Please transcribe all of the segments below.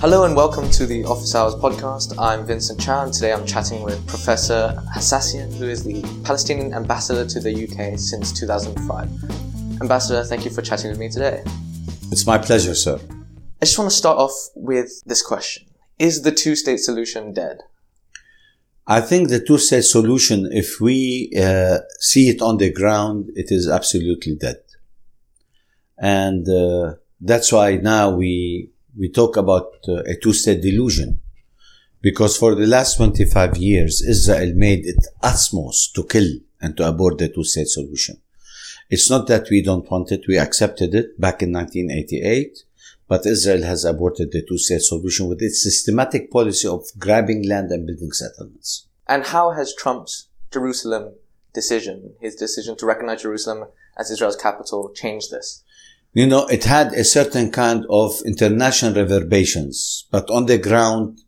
Hello and welcome to the Office Hours podcast. I'm Vincent Chow and today I'm chatting with Professor Hassassian, who is the Palestinian ambassador to the UK since 2005. Ambassador, thank you for chatting with me today. It's my pleasure, sir. I just want to start off with this question. Is the two-state solution dead? I think the two-state solution, if we uh, see it on the ground, it is absolutely dead. And uh, that's why now we we talk about uh, a two-state delusion. Because for the last 25 years, Israel made its utmost to kill and to abort the two-state solution. It's not that we don't want it, we accepted it back in 1988, but Israel has aborted the two-state solution with its systematic policy of grabbing land and building settlements. And how has Trump's Jerusalem decision, his decision to recognize Jerusalem as Israel's capital, changed this? You know, it had a certain kind of international reverberations, but on the ground,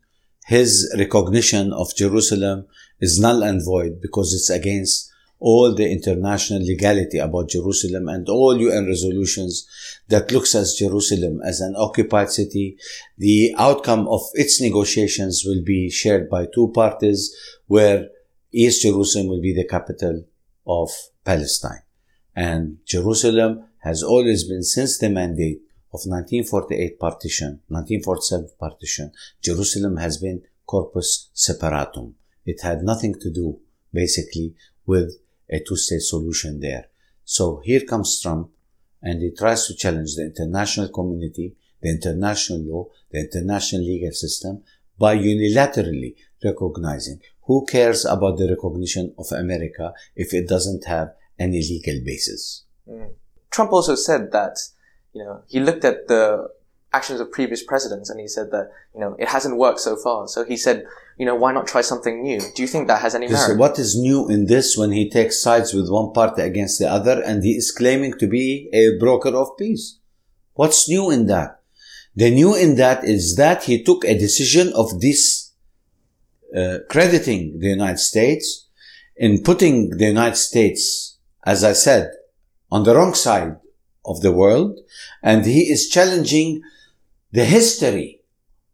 his recognition of Jerusalem is null and void because it's against all the international legality about Jerusalem and all UN resolutions that looks at Jerusalem as an occupied city. The outcome of its negotiations will be shared by two parties where East Jerusalem will be the capital of Palestine. And Jerusalem has always been since the mandate of 1948 partition, 1947 partition, Jerusalem has been corpus separatum. It had nothing to do, basically, with a two-state solution there. So here comes Trump, and he tries to challenge the international community, the international law, the international legal system, by unilaterally recognizing who cares about the recognition of America if it doesn't have any legal basis. Mm. Trump also said that, you know, he looked at the actions of previous presidents and he said that, you know, it hasn't worked so far. So he said, you know, why not try something new? Do you think that has any merit? what is new in this when he takes sides with one party against the other and he is claiming to be a broker of peace? What's new in that? The new in that is that he took a decision of this, uh, crediting the United States in putting the United States, as I said, on the wrong side of the world and he is challenging the history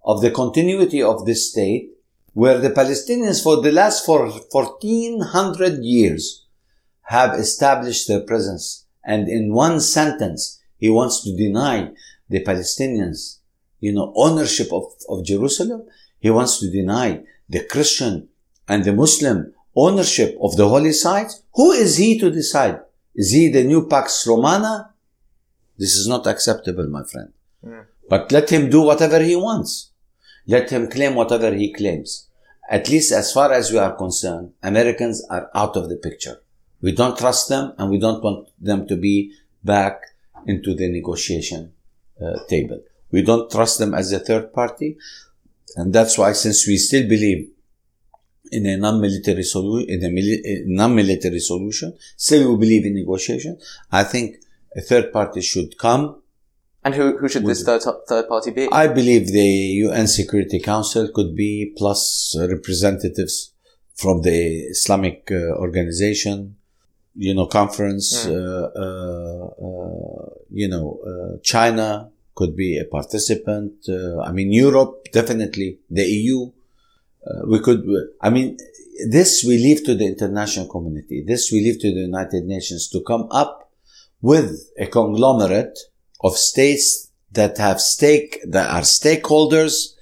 of the continuity of this state where the Palestinians for the last 1400 years have established their presence and in one sentence he wants to deny the Palestinians you know ownership of, of Jerusalem. He wants to deny the Christian and the Muslim ownership of the holy sites who is he to decide is he the new Pax Romana? This is not acceptable, my friend. Mm. But let him do whatever he wants. Let him claim whatever he claims. At least as far as we are concerned, Americans are out of the picture. We don't trust them and we don't want them to be back into the negotiation uh, table. We don't trust them as a third party. And that's why since we still believe in a non-military solution, in a, a non-military solution. Still, we believe in negotiation. I think a third party should come. And who, who should this third, third party be? I believe the UN Security Council could be plus representatives from the Islamic uh, organization, you know, conference, mm. uh, uh, you know, uh, China could be a participant. Uh, I mean, Europe, definitely the EU uh, we could, I mean, this we leave to the international community. This we leave to the United Nations to come up with a conglomerate of states that have stake, that are stakeholders,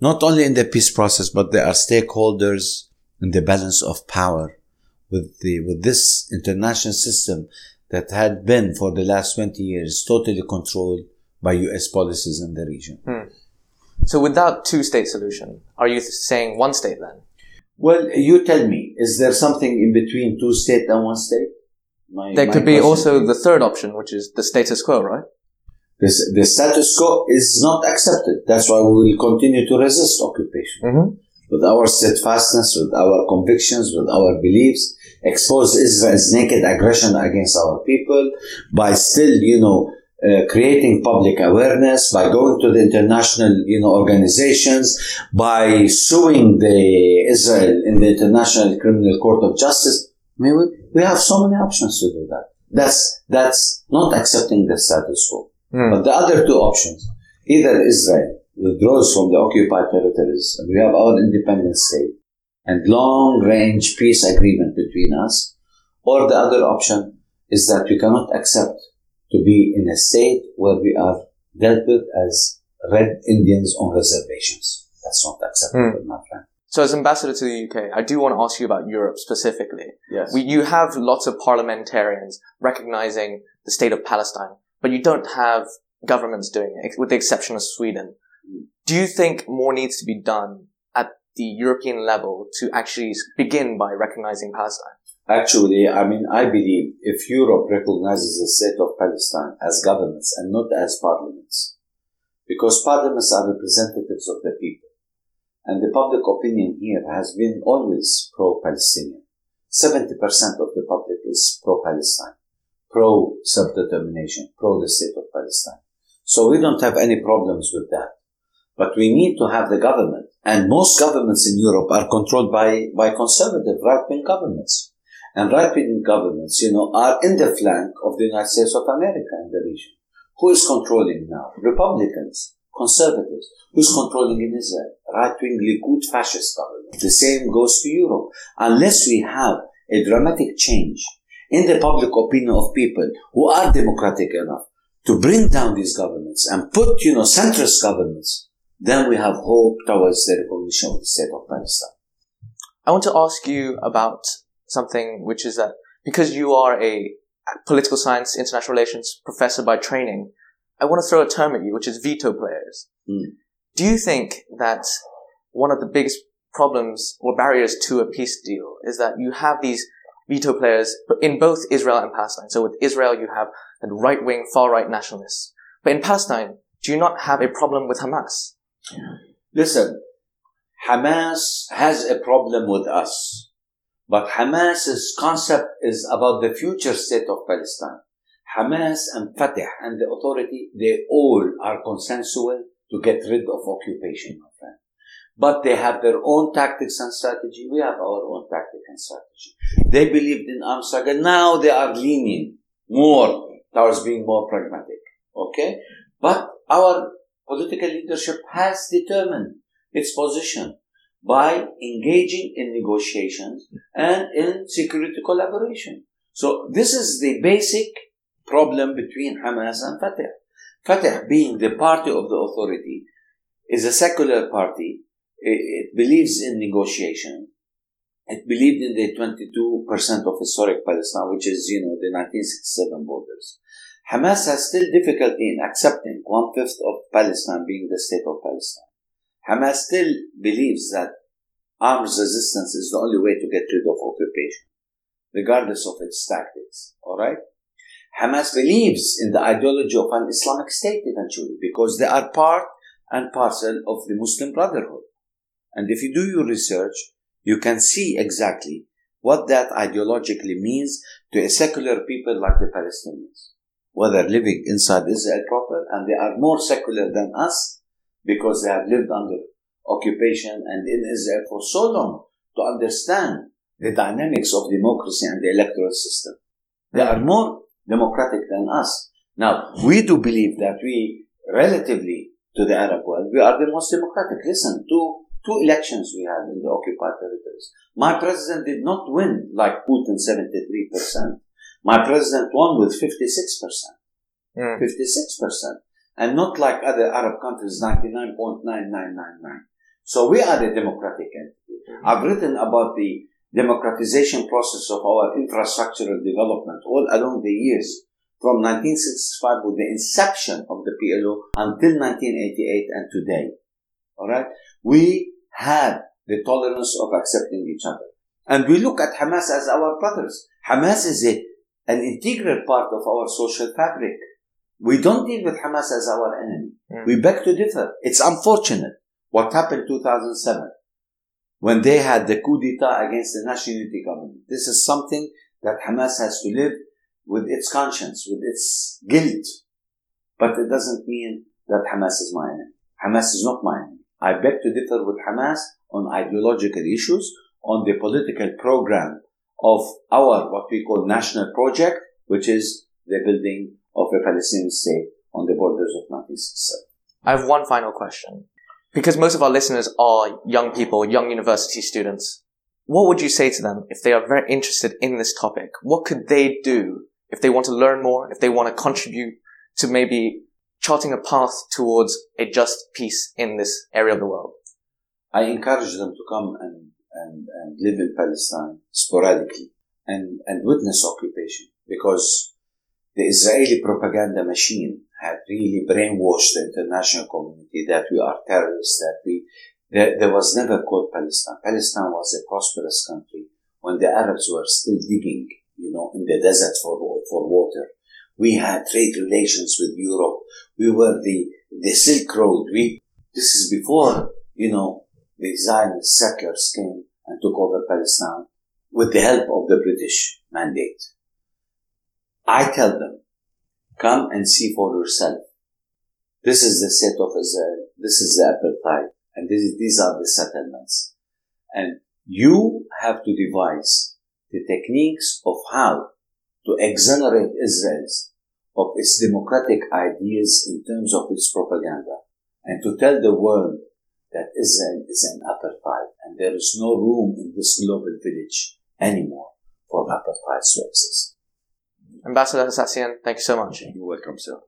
not only in the peace process, but they are stakeholders in the balance of power with the, with this international system that had been for the last 20 years totally controlled by US policies in the region. Hmm. So without two-state solution, are you saying one state then? Well, you tell me, is there something in between two state and one state? My, there my could be also the third option, which is the status quo, right? This, the status quo is not accepted. That's why we will continue to resist occupation. Mm-hmm. With our steadfastness, with our convictions, with our beliefs, expose Israel's naked aggression against our people by still, you know, uh, creating public awareness, by going to the international, you know, organizations, by suing the Israel in the International Criminal Court of Justice. I mean, we, we have so many options to do that. That's, that's not accepting the status quo. Mm. But the other two options, either Israel withdraws from the occupied territories, and we have our independent state and long range peace agreement between us, or the other option is that we cannot accept to be in a state where we are dealt with as red Indians on reservations. That's not acceptable, mm. my friend. So, as ambassador to the UK, I do want to ask you about Europe specifically. Yes. We, you have lots of parliamentarians recognizing the state of Palestine, but you don't have governments doing it, with the exception of Sweden. Do you think more needs to be done at the European level to actually begin by recognizing Palestine? Actually, I mean, I believe if Europe recognizes the state of Palestine as governments and not as parliaments, because parliaments are representatives of the people, and the public opinion here has been always pro-Palestinian. 70% of the public is pro-Palestine, pro-self-determination, pro the state of Palestine. So we don't have any problems with that. But we need to have the government. And most governments in Europe are controlled by, by conservative right-wing governments. And right-wing governments, you know, are in the flank of the United States of America in the region. Who is controlling now? Republicans, conservatives. Who's controlling in Israel? Right-wing Likud fascist government. The same goes to Europe. Unless we have a dramatic change in the public opinion of people who are democratic enough to bring down these governments and put, you know, centrist governments, then we have hope towards the recognition of the state of Palestine. I want to ask you about something which is that because you are a political science, international relations professor by training, I want to throw a term at you, which is veto players. Mm. Do you think that one of the biggest problems or barriers to a peace deal is that you have these veto players in both Israel and Palestine? So with Israel, you have the right wing, far right nationalists. But in Palestine, do you not have a problem with Hamas? Listen, Hamas has a problem with us. But Hamas's concept is about the future state of Palestine. Hamas and Fatah and the authority, they all are consensual to get rid of occupation, my friend. But they have their own tactics and strategy. We have our own tactic and strategy. They believed in struggle. Now they are leaning more towards being more pragmatic. Okay? But our political leadership has determined its position by engaging in negotiations and in security collaboration. So this is the basic problem between Hamas and Fatah. Fatah being the party of the authority is a secular party. It believes in negotiation. It believed in the 22% of historic Palestine, which is, you know, the 1967 borders. Hamas has still difficulty in accepting one fifth of Palestine being the state of Palestine. Hamas still believes that arms resistance is the only way to get rid of occupation, regardless of its tactics. Alright? Hamas believes in the ideology of an Islamic State eventually because they are part and parcel of the Muslim Brotherhood. And if you do your research, you can see exactly what that ideologically means to a secular people like the Palestinians, whether living inside Israel proper, and they are more secular than us because they have lived under occupation and in Israel for so long to understand the dynamics of democracy and the electoral system. They are more democratic than us. Now, we do believe that we, relatively to the Arab world, we are the most democratic. Listen, two, two elections we had in the occupied territories. My president did not win like Putin 73%. My president won with 56%. Mm. 56% and not like other Arab countries, 99.9999. So we are a democratic entity. Mm-hmm. I've written about the democratization process of our infrastructural development all along the years from 1965 with the inception of the PLO until 1988 and today. Alright? We had the tolerance of accepting each other. And we look at Hamas as our brothers. Hamas is a, an integral part of our social fabric. We don't deal with Hamas as our enemy. Mm. We beg to differ. It's unfortunate what happened 2007 when they had the coup d'etat against the national unity government. This is something that Hamas has to live with its conscience, with its guilt. But it doesn't mean that Hamas is my enemy. Hamas is not my enemy. I beg to differ with Hamas on ideological issues, on the political program of our, what we call national project, which is the building of a Palestinian state on the borders of 1967. I have one final question. Because most of our listeners are young people, young university students. What would you say to them if they are very interested in this topic? What could they do if they want to learn more, if they want to contribute to maybe charting a path towards a just peace in this area of the world? I encourage them to come and, and, and live in Palestine sporadically and, and witness occupation because the Israeli propaganda machine had really brainwashed the international community that we are terrorists, that we, there, there was never called Palestine. Palestine was a prosperous country when the Arabs were still digging, you know, in the desert for, for water. We had trade relations with Europe. We were the, the Silk Road. We, this is before, you know, the Zionist settlers came and took over Palestine with the help of the British mandate. I tell them, come and see for yourself. This is the state of Israel. This is the apartheid. And this, these are the settlements. And you have to devise the techniques of how to exonerate Israel of its democratic ideas in terms of its propaganda and to tell the world that Israel is an apartheid and there is no room in this global village anymore for apartheid to exist. Ambassador Hassassian, thank you so much. You're welcome, sir.